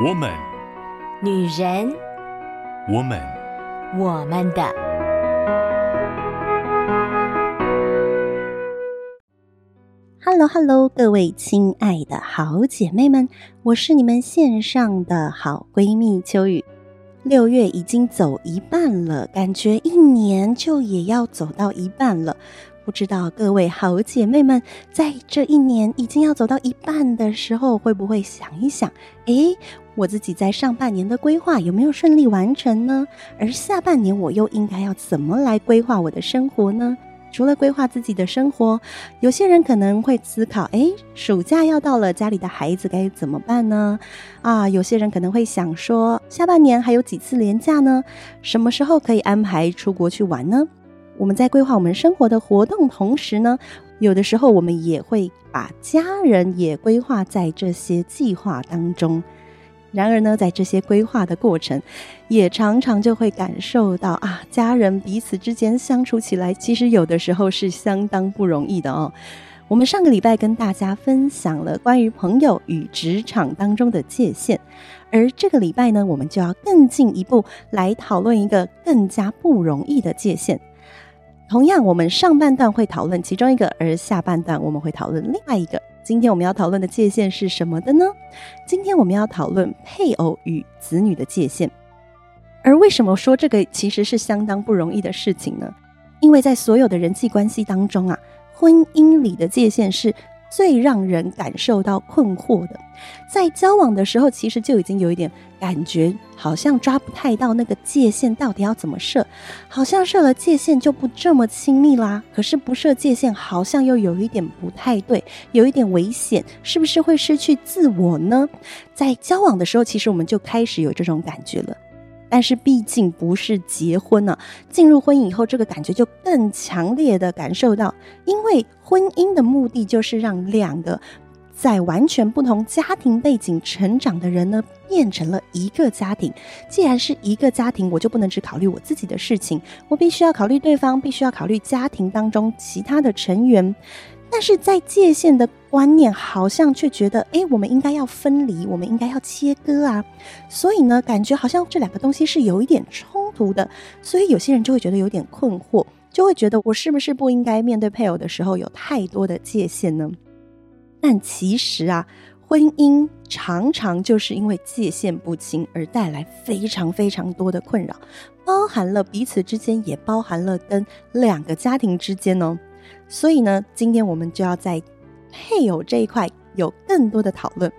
我们，女人，我们，我们的。Hello，Hello，各位亲爱的好姐妹们，我是你们线上的好闺蜜秋雨。六月已经走一半了，感觉一年就也要走到一半了。不知道各位好姐妹们，在这一年已经要走到一半的时候，会不会想一想，诶，我自己在上半年的规划有没有顺利完成呢？而下半年我又应该要怎么来规划我的生活呢？除了规划自己的生活，有些人可能会思考，诶，暑假要到了，家里的孩子该怎么办呢？啊，有些人可能会想说，下半年还有几次连假呢？什么时候可以安排出国去玩呢？我们在规划我们生活的活动同时呢，有的时候我们也会把家人也规划在这些计划当中。然而呢，在这些规划的过程，也常常就会感受到啊，家人彼此之间相处起来，其实有的时候是相当不容易的哦。我们上个礼拜跟大家分享了关于朋友与职场当中的界限，而这个礼拜呢，我们就要更进一步来讨论一个更加不容易的界限。同样，我们上半段会讨论其中一个，而下半段我们会讨论另外一个。今天我们要讨论的界限是什么的呢？今天我们要讨论配偶与子女的界限。而为什么说这个其实是相当不容易的事情呢？因为在所有的人际关系当中啊，婚姻里的界限是最让人感受到困惑的，在交往的时候，其实就已经有一点感觉，好像抓不太到那个界限到底要怎么设，好像设了界限就不这么亲密啦。可是不设界限，好像又有一点不太对，有一点危险，是不是会失去自我呢？在交往的时候，其实我们就开始有这种感觉了。但是毕竟不是结婚呢、进入婚姻以后，这个感觉就更强烈的感受到，因为婚姻的目的就是让两个在完全不同家庭背景成长的人呢，变成了一个家庭。既然是一个家庭，我就不能只考虑我自己的事情，我必须要考虑对方，必须要考虑家庭当中其他的成员。但是在界限的观念，好像却觉得，诶，我们应该要分离，我们应该要切割啊。所以呢，感觉好像这两个东西是有一点冲突的。所以有些人就会觉得有点困惑，就会觉得我是不是不应该面对配偶的时候有太多的界限呢？但其实啊，婚姻常常就是因为界限不清而带来非常非常多的困扰，包含了彼此之间，也包含了跟两个家庭之间哦。所以呢，今天我们就要在配偶这一块有更多的讨论。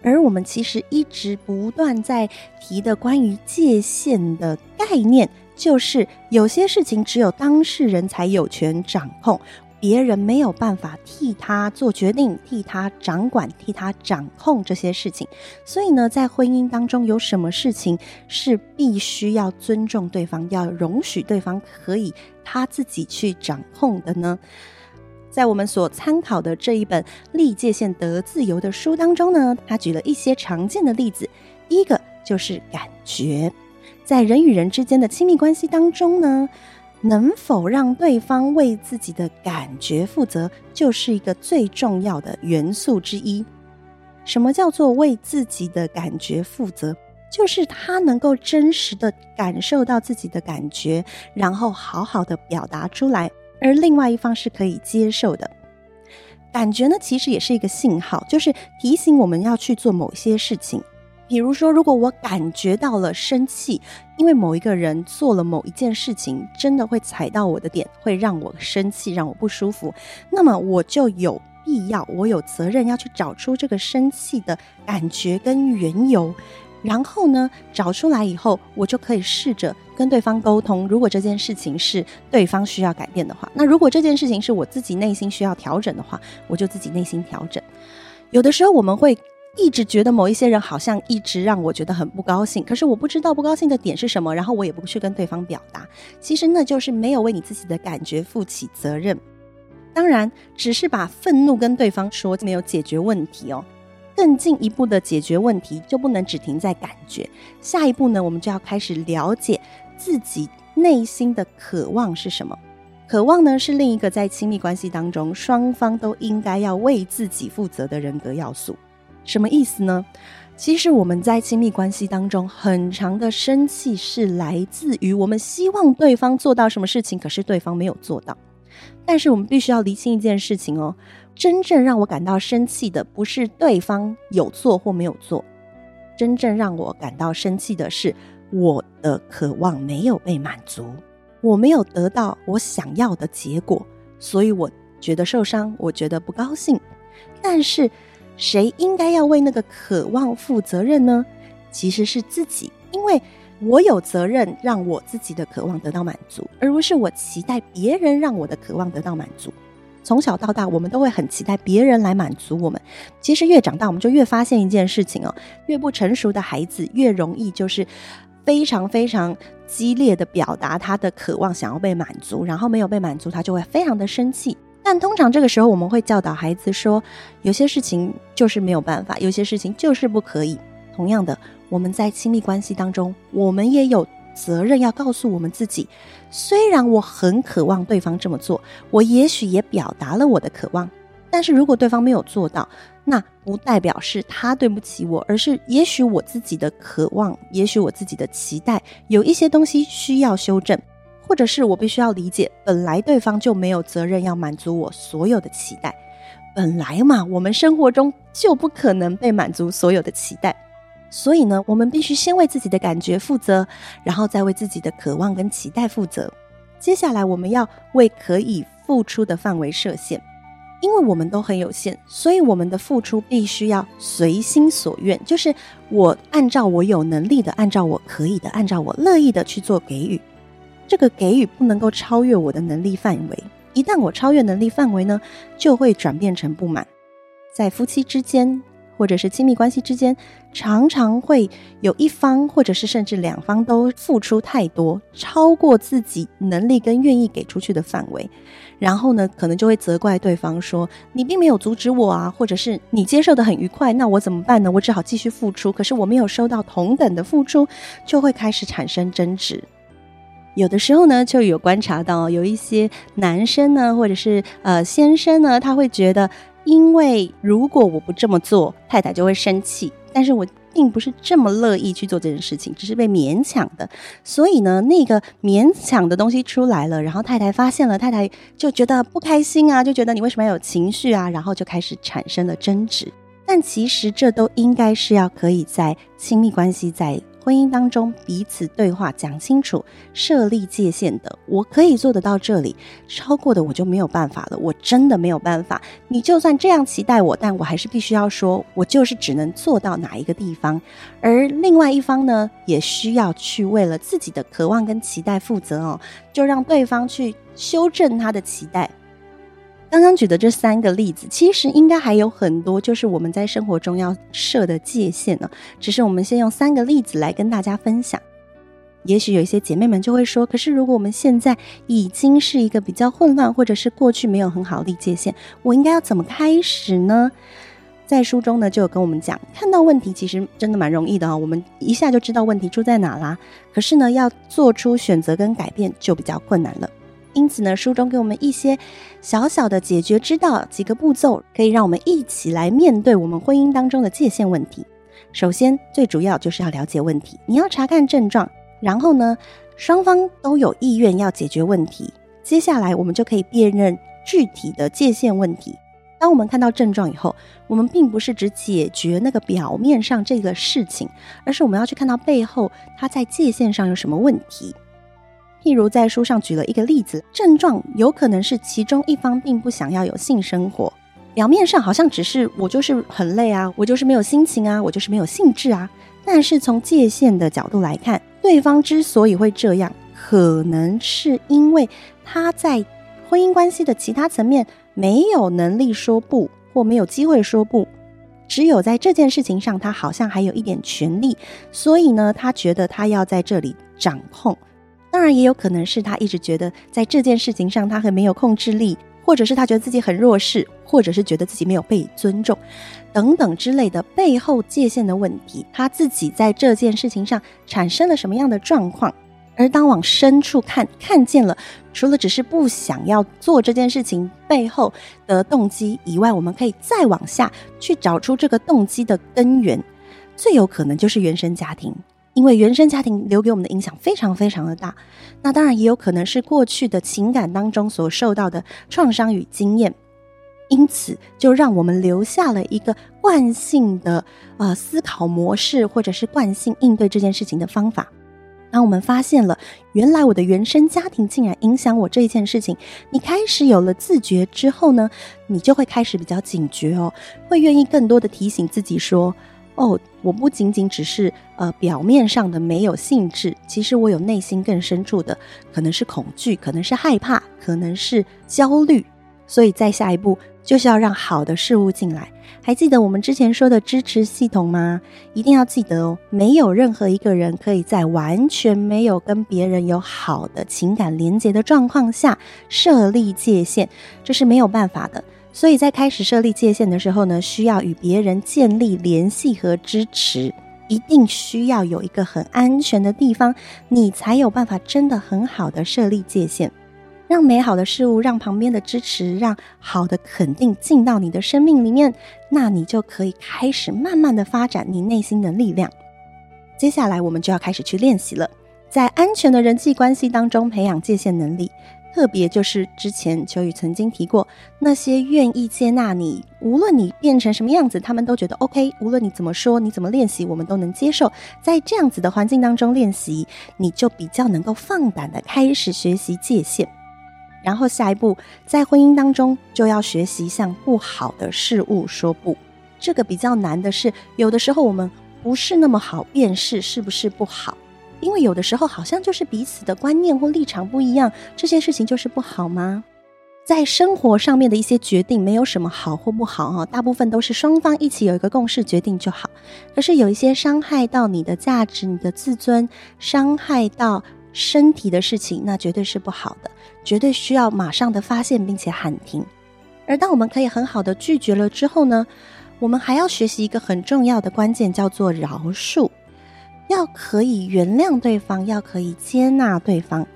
而我们其实一直不断在提的关于界限的概念，就是有些事情只有当事人才有权掌控。别人没有办法替他做决定，替他掌管，替他掌控这些事情。所以呢，在婚姻当中，有什么事情是必须要尊重对方，要容许对方可以他自己去掌控的呢？在我们所参考的这一本《立界限得自由》的书当中呢，他举了一些常见的例子。第一个就是感觉，在人与人之间的亲密关系当中呢。能否让对方为自己的感觉负责，就是一个最重要的元素之一。什么叫做为自己的感觉负责？就是他能够真实的感受到自己的感觉，然后好好的表达出来，而另外一方是可以接受的。感觉呢，其实也是一个信号，就是提醒我们要去做某些事情。比如说，如果我感觉到了生气，因为某一个人做了某一件事情，真的会踩到我的点，会让我生气，让我不舒服，那么我就有必要，我有责任要去找出这个生气的感觉跟缘由，然后呢，找出来以后，我就可以试着跟对方沟通。如果这件事情是对方需要改变的话，那如果这件事情是我自己内心需要调整的话，我就自己内心调整。有的时候我们会。一直觉得某一些人好像一直让我觉得很不高兴，可是我不知道不高兴的点是什么，然后我也不去跟对方表达。其实那就是没有为你自己的感觉负起责任。当然，只是把愤怒跟对方说没有解决问题哦。更进一步的解决问题就不能只停在感觉。下一步呢，我们就要开始了解自己内心的渴望是什么。渴望呢，是另一个在亲密关系当中双方都应该要为自己负责的人格要素。什么意思呢？其实我们在亲密关系当中，很长的生气是来自于我们希望对方做到什么事情，可是对方没有做到。但是我们必须要厘清一件事情哦，真正让我感到生气的不是对方有做或没有做，真正让我感到生气的是我的渴望没有被满足，我没有得到我想要的结果，所以我觉得受伤，我觉得不高兴。但是。谁应该要为那个渴望负责任呢？其实是自己，因为我有责任让我自己的渴望得到满足，而不是我期待别人让我的渴望得到满足。从小到大，我们都会很期待别人来满足我们。其实越长大，我们就越发现一件事情哦，越不成熟的孩子越容易就是非常非常激烈的表达他的渴望，想要被满足，然后没有被满足，他就会非常的生气。但通常这个时候，我们会教导孩子说，有些事情就是没有办法，有些事情就是不可以。同样的，我们在亲密关系当中，我们也有责任要告诉我们自己，虽然我很渴望对方这么做，我也许也表达了我的渴望，但是如果对方没有做到，那不代表是他对不起我，而是也许我自己的渴望，也许我自己的期待，有一些东西需要修正。或者是我必须要理解，本来对方就没有责任要满足我所有的期待，本来嘛，我们生活中就不可能被满足所有的期待，所以呢，我们必须先为自己的感觉负责，然后再为自己的渴望跟期待负责。接下来，我们要为可以付出的范围设限，因为我们都很有限，所以我们的付出必须要随心所愿，就是我按照我有能力的，按照我可以的，按照我乐意的去做给予。这个给予不能够超越我的能力范围，一旦我超越能力范围呢，就会转变成不满。在夫妻之间，或者是亲密关系之间，常常会有一方，或者是甚至两方都付出太多，超过自己能力跟愿意给出去的范围，然后呢，可能就会责怪对方说：“你并没有阻止我啊，或者是你接受得很愉快，那我怎么办呢？我只好继续付出，可是我没有收到同等的付出，就会开始产生争执。”有的时候呢，就有观察到有一些男生呢，或者是呃先生呢，他会觉得，因为如果我不这么做，太太就会生气。但是我并不是这么乐意去做这件事情，只是被勉强的。所以呢，那个勉强的东西出来了，然后太太发现了，太太就觉得不开心啊，就觉得你为什么要有情绪啊，然后就开始产生了争执。但其实这都应该是要可以在亲密关系在。婚姻当中彼此对话讲清楚，设立界限的，我可以做得到这里，超过的我就没有办法了，我真的没有办法。你就算这样期待我，但我还是必须要说，我就是只能做到哪一个地方。而另外一方呢，也需要去为了自己的渴望跟期待负责哦，就让对方去修正他的期待。刚刚举的这三个例子，其实应该还有很多，就是我们在生活中要设的界限呢。只是我们先用三个例子来跟大家分享。也许有一些姐妹们就会说：“可是如果我们现在已经是一个比较混乱，或者是过去没有很好立界限，我应该要怎么开始呢？”在书中呢，就有跟我们讲，看到问题其实真的蛮容易的哦，我们一下就知道问题出在哪啦。可是呢，要做出选择跟改变就比较困难了。因此呢，书中给我们一些小小的解决之道，几个步骤，可以让我们一起来面对我们婚姻当中的界限问题。首先，最主要就是要了解问题，你要查看症状，然后呢，双方都有意愿要解决问题。接下来，我们就可以辨认具体的界限问题。当我们看到症状以后，我们并不是只解决那个表面上这个事情，而是我们要去看到背后它在界限上有什么问题。譬如在书上举了一个例子，症状有可能是其中一方并不想要有性生活，表面上好像只是我就是很累啊，我就是没有心情啊，我就是没有兴致啊。但是从界限的角度来看，对方之所以会这样，可能是因为他在婚姻关系的其他层面没有能力说不，或没有机会说不，只有在这件事情上，他好像还有一点权利，所以呢，他觉得他要在这里掌控。当然，也有可能是他一直觉得在这件事情上他很没有控制力，或者是他觉得自己很弱势，或者是觉得自己没有被尊重，等等之类的背后界限的问题，他自己在这件事情上产生了什么样的状况？而当往深处看，看见了除了只是不想要做这件事情背后的动机以外，我们可以再往下去找出这个动机的根源。最有可能就是原生家庭，因为原生家庭留给我们的影响非常非常的大。那当然也有可能是过去的情感当中所受到的创伤与经验，因此就让我们留下了一个惯性的呃思考模式，或者是惯性应对这件事情的方法。当我们发现了原来我的原生家庭竟然影响我这一件事情，你开始有了自觉之后呢，你就会开始比较警觉哦，会愿意更多的提醒自己说。哦，我不仅仅只是呃表面上的没有兴致，其实我有内心更深处的，可能是恐惧，可能是害怕，可能是焦虑。所以再下一步就是要让好的事物进来。还记得我们之前说的支持系统吗？一定要记得哦，没有任何一个人可以在完全没有跟别人有好的情感连接的状况下设立界限，这是没有办法的。所以在开始设立界限的时候呢，需要与别人建立联系和支持，一定需要有一个很安全的地方，你才有办法真的很好的设立界限，让美好的事物、让旁边的支持、让好的肯定进到你的生命里面，那你就可以开始慢慢的发展你内心的力量。接下来我们就要开始去练习了，在安全的人际关系当中培养界限能力。特别就是之前秋雨曾经提过，那些愿意接纳你，无论你变成什么样子，他们都觉得 OK。无论你怎么说，你怎么练习，我们都能接受。在这样子的环境当中练习，你就比较能够放胆的开始学习界限。然后下一步，在婚姻当中就要学习向不好的事物说不。这个比较难的是，有的时候我们不是那么好辨识是不是不好。因为有的时候好像就是彼此的观念或立场不一样，这些事情就是不好吗？在生活上面的一些决定，没有什么好或不好哈，大部分都是双方一起有一个共识决定就好。可是有一些伤害到你的价值、你的自尊、伤害到身体的事情，那绝对是不好的，绝对需要马上的发现并且喊停。而当我们可以很好的拒绝了之后呢，我们还要学习一个很重要的关键，叫做饶恕。要可以原谅对方，要可以接纳对方，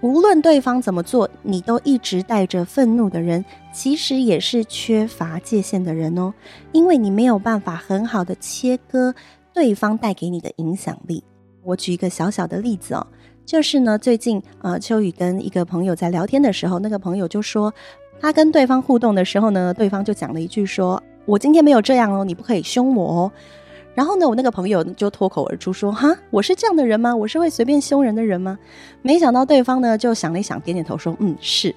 无论对方怎么做，你都一直带着愤怒的人，其实也是缺乏界限的人哦。因为你没有办法很好的切割对方带给你的影响力。我举一个小小的例子哦，就是呢，最近呃，秋雨跟一个朋友在聊天的时候，那个朋友就说，他跟对方互动的时候呢，对方就讲了一句说：“我今天没有这样哦，你不可以凶我哦。”然后呢，我那个朋友就脱口而出说：“哈，我是这样的人吗？我是会随便凶人的人吗？”没想到对方呢就想了一想，点点头说：“嗯，是。”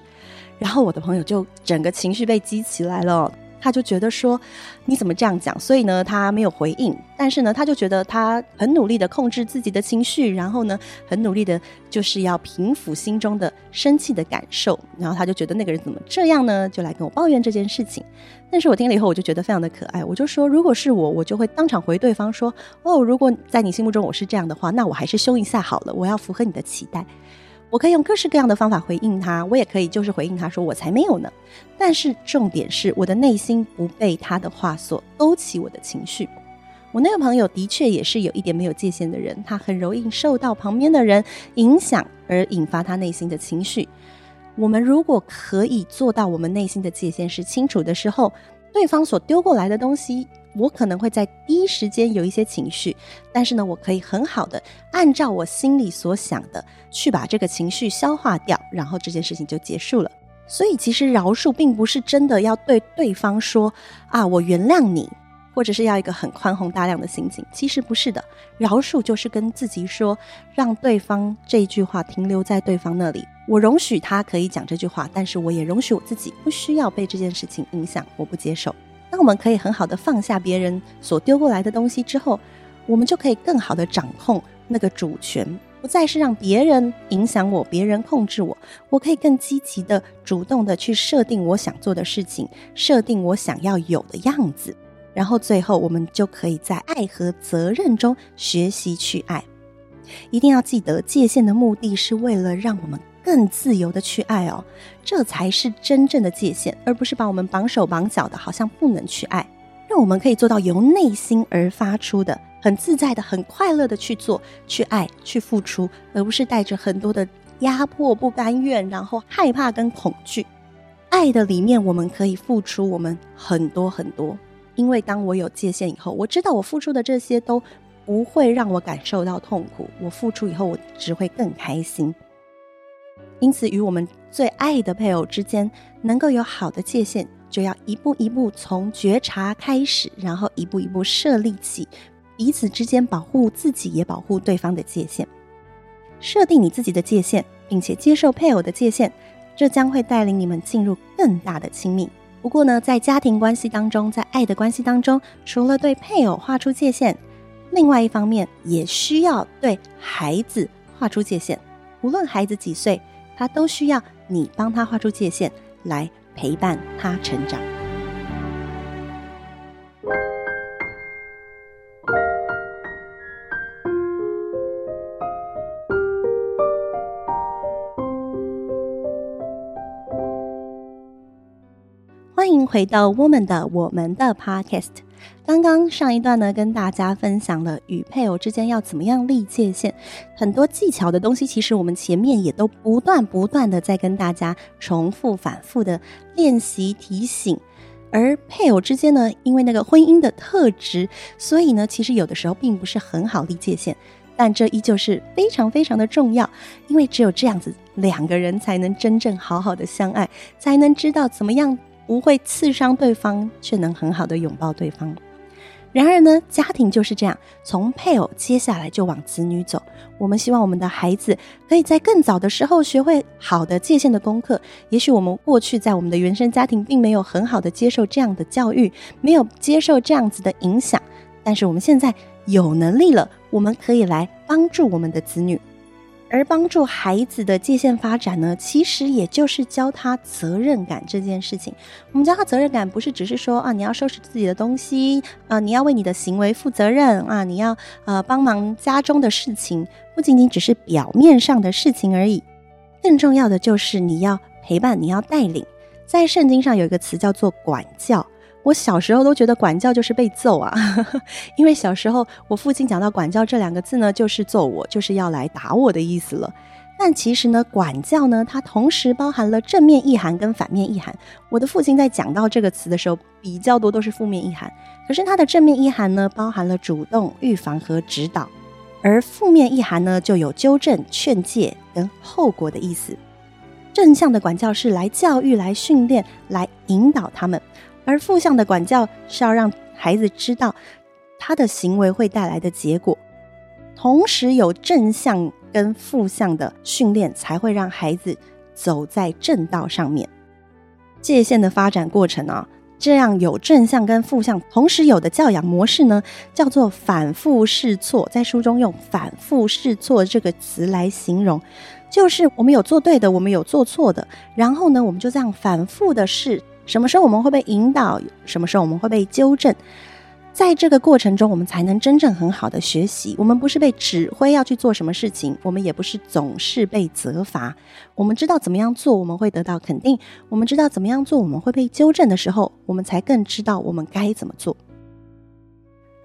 然后我的朋友就整个情绪被激起来了。他就觉得说，你怎么这样讲？所以呢，他没有回应。但是呢，他就觉得他很努力的控制自己的情绪，然后呢，很努力的就是要平复心中的生气的感受。然后他就觉得那个人怎么这样呢？就来跟我抱怨这件事情。但是我听了以后，我就觉得非常的可爱。我就说，如果是我，我就会当场回对方说：“哦，如果在你心目中我是这样的话，那我还是凶一下好了。我要符合你的期待。”我可以用各式各样的方法回应他，我也可以就是回应他说，我才没有呢。但是重点是我的内心不被他的话所勾起我的情绪。我那个朋友的确也是有一点没有界限的人，他很容易受到旁边的人影响而引发他内心的情绪。我们如果可以做到我们内心的界限是清楚的时候，对方所丢过来的东西。我可能会在第一时间有一些情绪，但是呢，我可以很好的按照我心里所想的去把这个情绪消化掉，然后这件事情就结束了。所以，其实饶恕并不是真的要对对方说啊，我原谅你，或者是要一个很宽宏大量的心情。其实不是的，饶恕就是跟自己说，让对方这一句话停留在对方那里，我容许他可以讲这句话，但是我也容许我自己不需要被这件事情影响，我不接受。当我们可以很好的放下别人所丢过来的东西之后，我们就可以更好的掌控那个主权，不再是让别人影响我，别人控制我。我可以更积极的、主动的去设定我想做的事情，设定我想要有的样子，然后最后我们就可以在爱和责任中学习去爱。一定要记得，界限的目的是为了让我们。更自由的去爱哦，这才是真正的界限，而不是把我们绑手绑脚的，好像不能去爱。让我们可以做到由内心而发出的，很自在的、很快乐的去做、去爱、去付出，而不是带着很多的压迫、不甘愿，然后害怕跟恐惧。爱的里面，我们可以付出我们很多很多，因为当我有界限以后，我知道我付出的这些都不会让我感受到痛苦，我付出以后我只会更开心。因此，与我们最爱的配偶之间能够有好的界限，就要一步一步从觉察开始，然后一步一步设立起彼此之间保护自己也保护对方的界限。设定你自己的界限，并且接受配偶的界限，这将会带领你们进入更大的亲密。不过呢，在家庭关系当中，在爱的关系当中，除了对配偶画出界限，另外一方面也需要对孩子画出界限。无论孩子几岁，他都需要你帮他画出界限，来陪伴他成长。欢迎回到 Woman 的我们的 Podcast。刚刚上一段呢，跟大家分享了与配偶之间要怎么样立界限，很多技巧的东西，其实我们前面也都不断不断的在跟大家重复反复的练习提醒。而配偶之间呢，因为那个婚姻的特质，所以呢，其实有的时候并不是很好立界限，但这依旧是非常非常的重要，因为只有这样子，两个人才能真正好好的相爱，才能知道怎么样。不会刺伤对方，却能很好的拥抱对方。然而呢，家庭就是这样，从配偶接下来就往子女走。我们希望我们的孩子可以在更早的时候学会好的界限的功课。也许我们过去在我们的原生家庭并没有很好的接受这样的教育，没有接受这样子的影响，但是我们现在有能力了，我们可以来帮助我们的子女。而帮助孩子的界限发展呢，其实也就是教他责任感这件事情。我们教他责任感，不是只是说啊，你要收拾自己的东西啊，你要为你的行为负责任啊，你要呃帮忙家中的事情，不仅仅只是表面上的事情而已。更重要的就是你要陪伴，你要带领。在圣经上有一个词叫做管教。我小时候都觉得管教就是被揍啊，因为小时候我父亲讲到管教这两个字呢，就是揍我，就是要来打我的意思了。但其实呢，管教呢，它同时包含了正面意涵跟反面意涵。我的父亲在讲到这个词的时候，比较多都是负面意涵，可是它的正面意涵呢，包含了主动、预防和指导，而负面意涵呢，就有纠正、劝诫跟后果的意思。正向的管教是来教育、来训练、来引导他们。而负向的管教是要让孩子知道他的行为会带来的结果，同时有正向跟负向的训练，才会让孩子走在正道上面。界限的发展过程啊，这样有正向跟负向同时有的教养模式呢，叫做反复试错。在书中用“反复试错”这个词来形容，就是我们有做对的，我们有做错的，然后呢，我们就这样反复的试。什么时候我们会被引导？什么时候我们会被纠正？在这个过程中，我们才能真正很好的学习。我们不是被指挥要去做什么事情，我们也不是总是被责罚。我们知道怎么样做，我们会得到肯定；我们知道怎么样做，我们会被纠正的时候，我们才更知道我们该怎么做。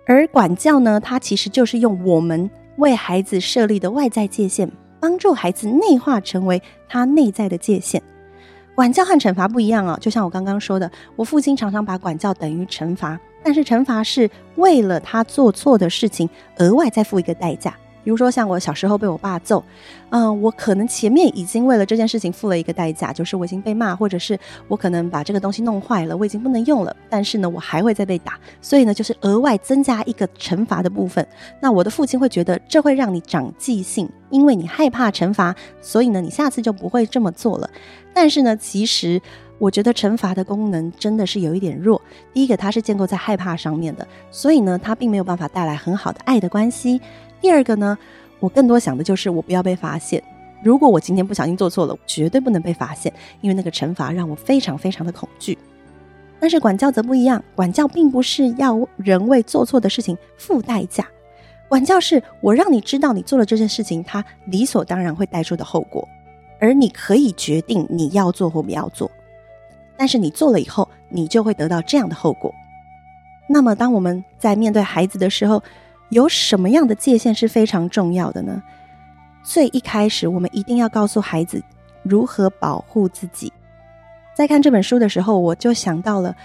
而管教呢，它其实就是用我们为孩子设立的外在界限，帮助孩子内化成为他内在的界限。管教和惩罚不一样啊，就像我刚刚说的，我父亲常常把管教等于惩罚，但是惩罚是为了他做错的事情额外再付一个代价。比如说，像我小时候被我爸揍，嗯、我可能前面已经为了这件事情付了一个代价，就是我已经被骂，或者是我可能把这个东西弄坏了，我已经不能用了。但是呢，我还会再被打，所以呢，就是额外增加一个惩罚的部分。那我的父亲会觉得这会让你长记性，因为你害怕惩罚，所以呢，你下次就不会这么做了。但是呢，其实我觉得惩罚的功能真的是有一点弱。第一个，它是建构在害怕上面的，所以呢，它并没有办法带来很好的爱的关系。第二个呢，我更多想的就是我不要被发现。如果我今天不小心做错了，绝对不能被发现，因为那个惩罚让我非常非常的恐惧。但是管教则不一样，管教并不是要人为做错的事情付代价，管教是我让你知道你做了这件事情，它理所当然会带出的后果，而你可以决定你要做或不要做。但是你做了以后，你就会得到这样的后果。那么当我们在面对孩子的时候，有什么样的界限是非常重要的呢？最一开始，我们一定要告诉孩子如何保护自己。在看这本书的时候，我就想到了，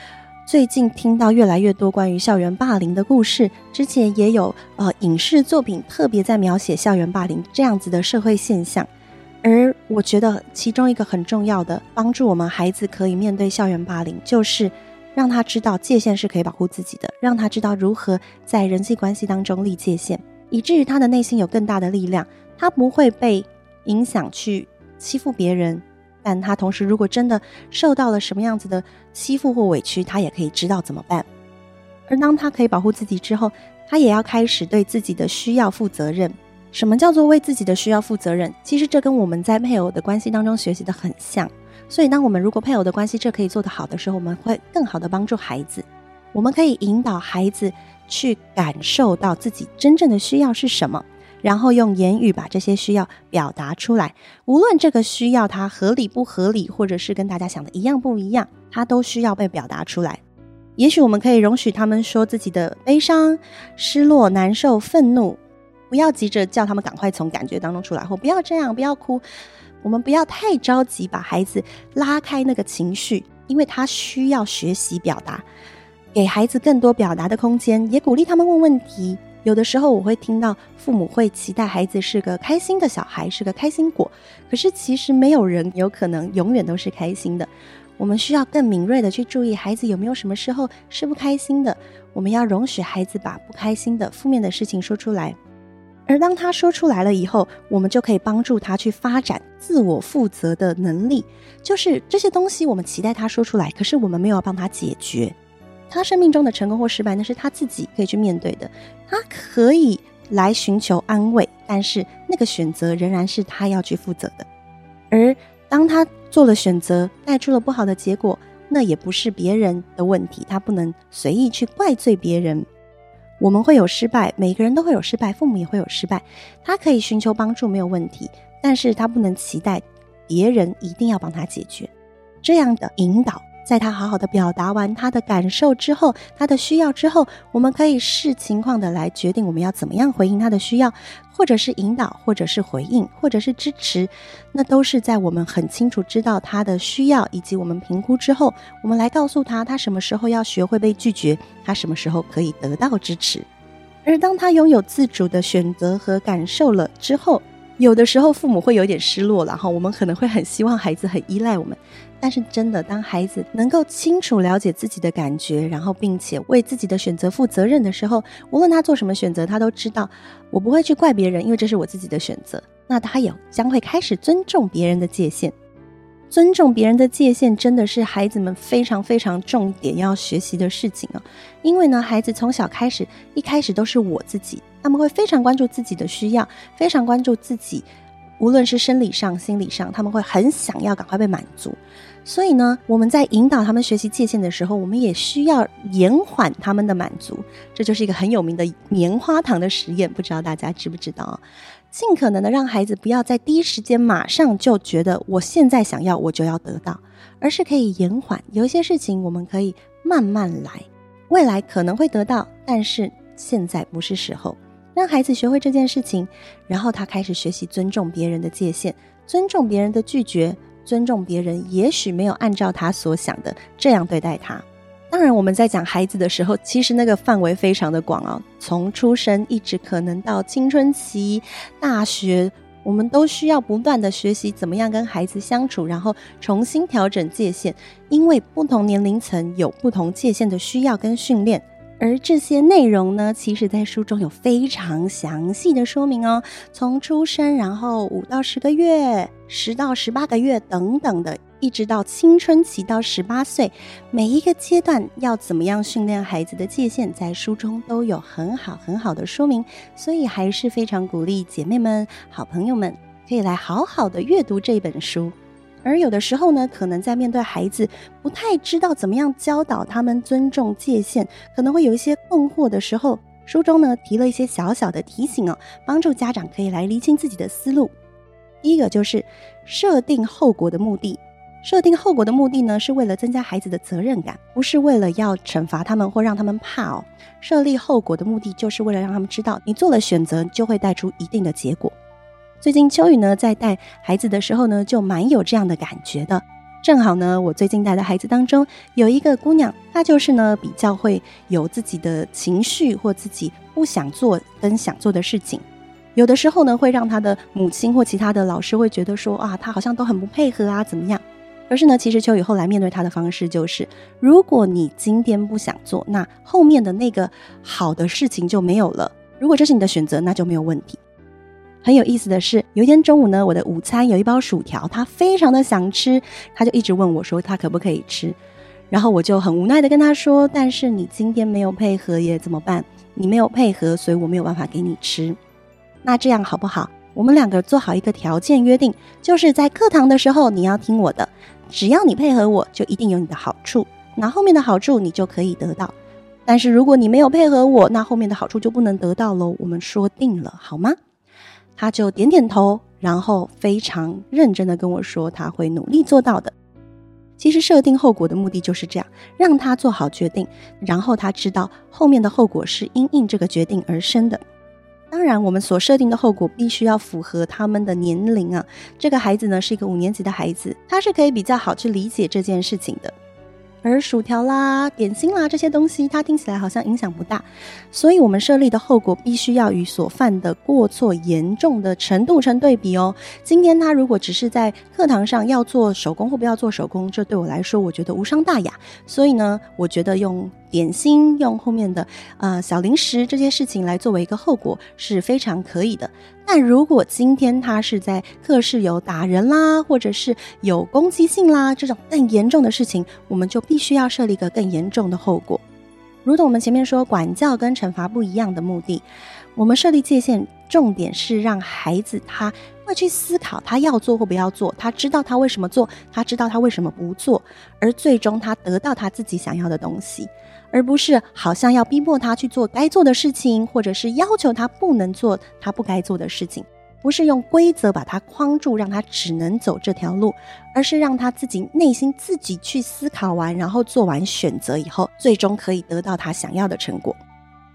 最近听到越来越多关于校园霸凌的故事，之前也有呃影视作品特别在描写校园霸凌这样子的社会现象。而我觉得其中一个很重要的帮助我们孩子可以面对校园霸凌，就是让他知道界限是可以保护自己的，让他知道如何在人际关系当中立界限，以至于他的内心有更大的力量，他不会被影响去欺负别人。但他同时如果真的受到了什么样子的欺负或委屈，他也可以知道怎么办。而当他可以保护自己之后，他也要开始对自己的需要负责任。什么叫做为自己的需要负责任？其实这跟我们在配偶的关系当中学习的很像。所以，当我们如果配偶的关系这可以做得好的时候，我们会更好的帮助孩子。我们可以引导孩子去感受到自己真正的需要是什么，然后用言语把这些需要表达出来。无论这个需要它合理不合理，或者是跟大家想的一样不一样，它都需要被表达出来。也许我们可以容许他们说自己的悲伤、失落、难受、愤怒。不要急着叫他们赶快从感觉当中出来，或不要这样，不要哭。我们不要太着急把孩子拉开那个情绪，因为他需要学习表达，给孩子更多表达的空间，也鼓励他们问问题。有的时候我会听到父母会期待孩子是个开心的小孩，是个开心果。可是其实没有人有可能永远都是开心的。我们需要更敏锐的去注意孩子有没有什么时候是不开心的。我们要容许孩子把不开心的、负面的事情说出来。而当他说出来了以后，我们就可以帮助他去发展自我负责的能力。就是这些东西，我们期待他说出来，可是我们没有帮他解决。他生命中的成功或失败，那是他自己可以去面对的。他可以来寻求安慰，但是那个选择仍然是他要去负责的。而当他做了选择，带出了不好的结果，那也不是别人的问题，他不能随意去怪罪别人。我们会有失败，每个人都会有失败，父母也会有失败。他可以寻求帮助，没有问题，但是他不能期待别人一定要帮他解决。这样的引导，在他好好的表达完他的感受之后，他的需要之后，我们可以视情况的来决定我们要怎么样回应他的需要。或者是引导，或者是回应，或者是支持，那都是在我们很清楚知道他的需要，以及我们评估之后，我们来告诉他，他什么时候要学会被拒绝，他什么时候可以得到支持。而当他拥有自主的选择和感受了之后，有的时候父母会有点失落，然后我们可能会很希望孩子很依赖我们。但是真的，当孩子能够清楚了解自己的感觉，然后并且为自己的选择负责任的时候，无论他做什么选择，他都知道我不会去怪别人，因为这是我自己的选择。那他也将会开始尊重别人的界限。尊重别人的界限，真的是孩子们非常非常重点要学习的事情啊！因为呢，孩子从小开始，一开始都是我自己，他们会非常关注自己的需要，非常关注自己。无论是生理上、心理上，他们会很想要赶快被满足。所以呢，我们在引导他们学习界限的时候，我们也需要延缓他们的满足。这就是一个很有名的棉花糖的实验，不知道大家知不知道？尽可能的让孩子不要在第一时间马上就觉得我现在想要我就要得到，而是可以延缓。有一些事情我们可以慢慢来，未来可能会得到，但是现在不是时候。让孩子学会这件事情，然后他开始学习尊重别人的界限，尊重别人的拒绝，尊重别人也许没有按照他所想的这样对待他。当然，我们在讲孩子的时候，其实那个范围非常的广啊，从出生一直可能到青春期、大学，我们都需要不断的学习怎么样跟孩子相处，然后重新调整界限，因为不同年龄层有不同界限的需要跟训练。而这些内容呢，其实在书中有非常详细的说明哦。从出生，然后五到十个月，十到十八个月等等的，一直到青春期到十八岁，每一个阶段要怎么样训练孩子的界限，在书中都有很好很好的说明。所以还是非常鼓励姐妹们、好朋友们可以来好好的阅读这本书。而有的时候呢，可能在面对孩子不太知道怎么样教导他们尊重界限，可能会有一些困惑的时候，书中呢提了一些小小的提醒哦，帮助家长可以来厘清自己的思路。第一个就是设定后果的目的，设定后果的目的呢是为了增加孩子的责任感，不是为了要惩罚他们或让他们怕哦。设立后果的目的就是为了让他们知道，你做了选择就会带出一定的结果。最近秋雨呢在带孩子的时候呢，就蛮有这样的感觉的。正好呢，我最近带的孩子当中有一个姑娘，她就是呢比较会有自己的情绪或自己不想做跟想做的事情，有的时候呢会让他的母亲或其他的老师会觉得说啊，他好像都很不配合啊，怎么样？可是呢，其实秋雨后来面对他的方式就是，如果你今天不想做，那后面的那个好的事情就没有了。如果这是你的选择，那就没有问题。很有意思的是，有一天中午呢，我的午餐有一包薯条，他非常的想吃，他就一直问我说他可不可以吃，然后我就很无奈的跟他说，但是你今天没有配合耶，怎么办？你没有配合，所以我没有办法给你吃。那这样好不好？我们两个做好一个条件约定，就是在课堂的时候你要听我的，只要你配合我，就一定有你的好处，那后面的好处你就可以得到。但是如果你没有配合我，那后面的好处就不能得到喽。我们说定了，好吗？他就点点头，然后非常认真的跟我说，他会努力做到的。其实设定后果的目的就是这样，让他做好决定，然后他知道后面的后果是因应这个决定而生的。当然，我们所设定的后果必须要符合他们的年龄啊。这个孩子呢，是一个五年级的孩子，他是可以比较好去理解这件事情的。而薯条啦、点心啦这些东西，它听起来好像影响不大，所以我们设立的后果必须要与所犯的过错严重的程度成对比哦。今天他如果只是在课堂上要做手工或不要做手工，这对我来说我觉得无伤大雅。所以呢，我觉得用点心、用后面的呃小零食这些事情来作为一个后果是非常可以的。但如果今天他是在课室有打人啦，或者是有攻击性啦，这种更严重的事情，我们就必须要设立一个更严重的后果。如同我们前面说，管教跟惩罚不一样的目的，我们设立界限，重点是让孩子他会去思考他要做或不要做，他知道他为什么做，他知道他为什么不做，而最终他得到他自己想要的东西。而不是好像要逼迫他去做该做的事情，或者是要求他不能做他不该做的事情，不是用规则把他框住，让他只能走这条路，而是让他自己内心自己去思考完，然后做完选择以后，最终可以得到他想要的成果。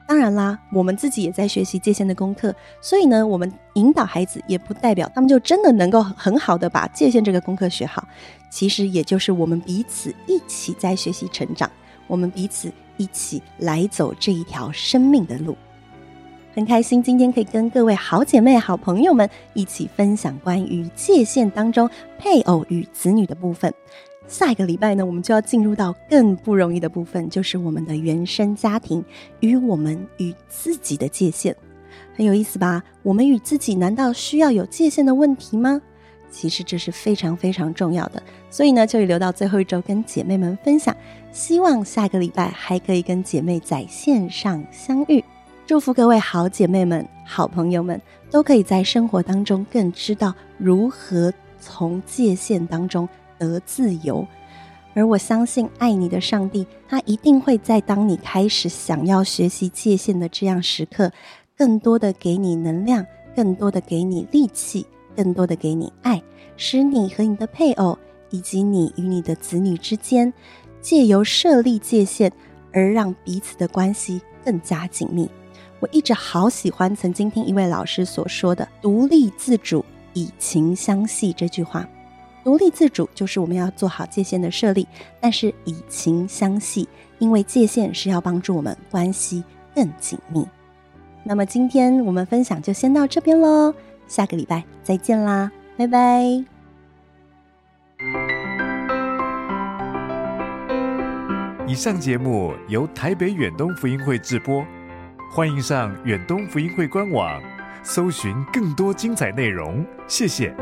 当然啦，我们自己也在学习界限的功课，所以呢，我们引导孩子也不代表他们就真的能够很好的把界限这个功课学好，其实也就是我们彼此一起在学习成长，我们彼此。一起来走这一条生命的路，很开心今天可以跟各位好姐妹、好朋友们一起分享关于界限当中配偶与子女的部分。下一个礼拜呢，我们就要进入到更不容易的部分，就是我们的原生家庭与我们与自己的界限，很有意思吧？我们与自己难道需要有界限的问题吗？其实这是非常非常重要的，所以呢，就留到最后一周跟姐妹们分享。希望下个礼拜还可以跟姐妹在线上相遇。祝福各位好姐妹们、好朋友们，都可以在生活当中更知道如何从界限当中得自由。而我相信爱你的上帝，他一定会在当你开始想要学习界限的这样时刻，更多的给你能量，更多的给你力气。更多的给你爱，使你和你的配偶，以及你与你的子女之间，借由设立界限，而让彼此的关系更加紧密。我一直好喜欢曾经听一位老师所说的“独立自主，以情相系”这句话。独立自主就是我们要做好界限的设立，但是以情相系，因为界限是要帮助我们关系更紧密。那么今天我们分享就先到这边喽。下个礼拜再见啦，拜拜！以上节目由台北远东福音会制播，欢迎上远东福音会官网，搜寻更多精彩内容。谢谢。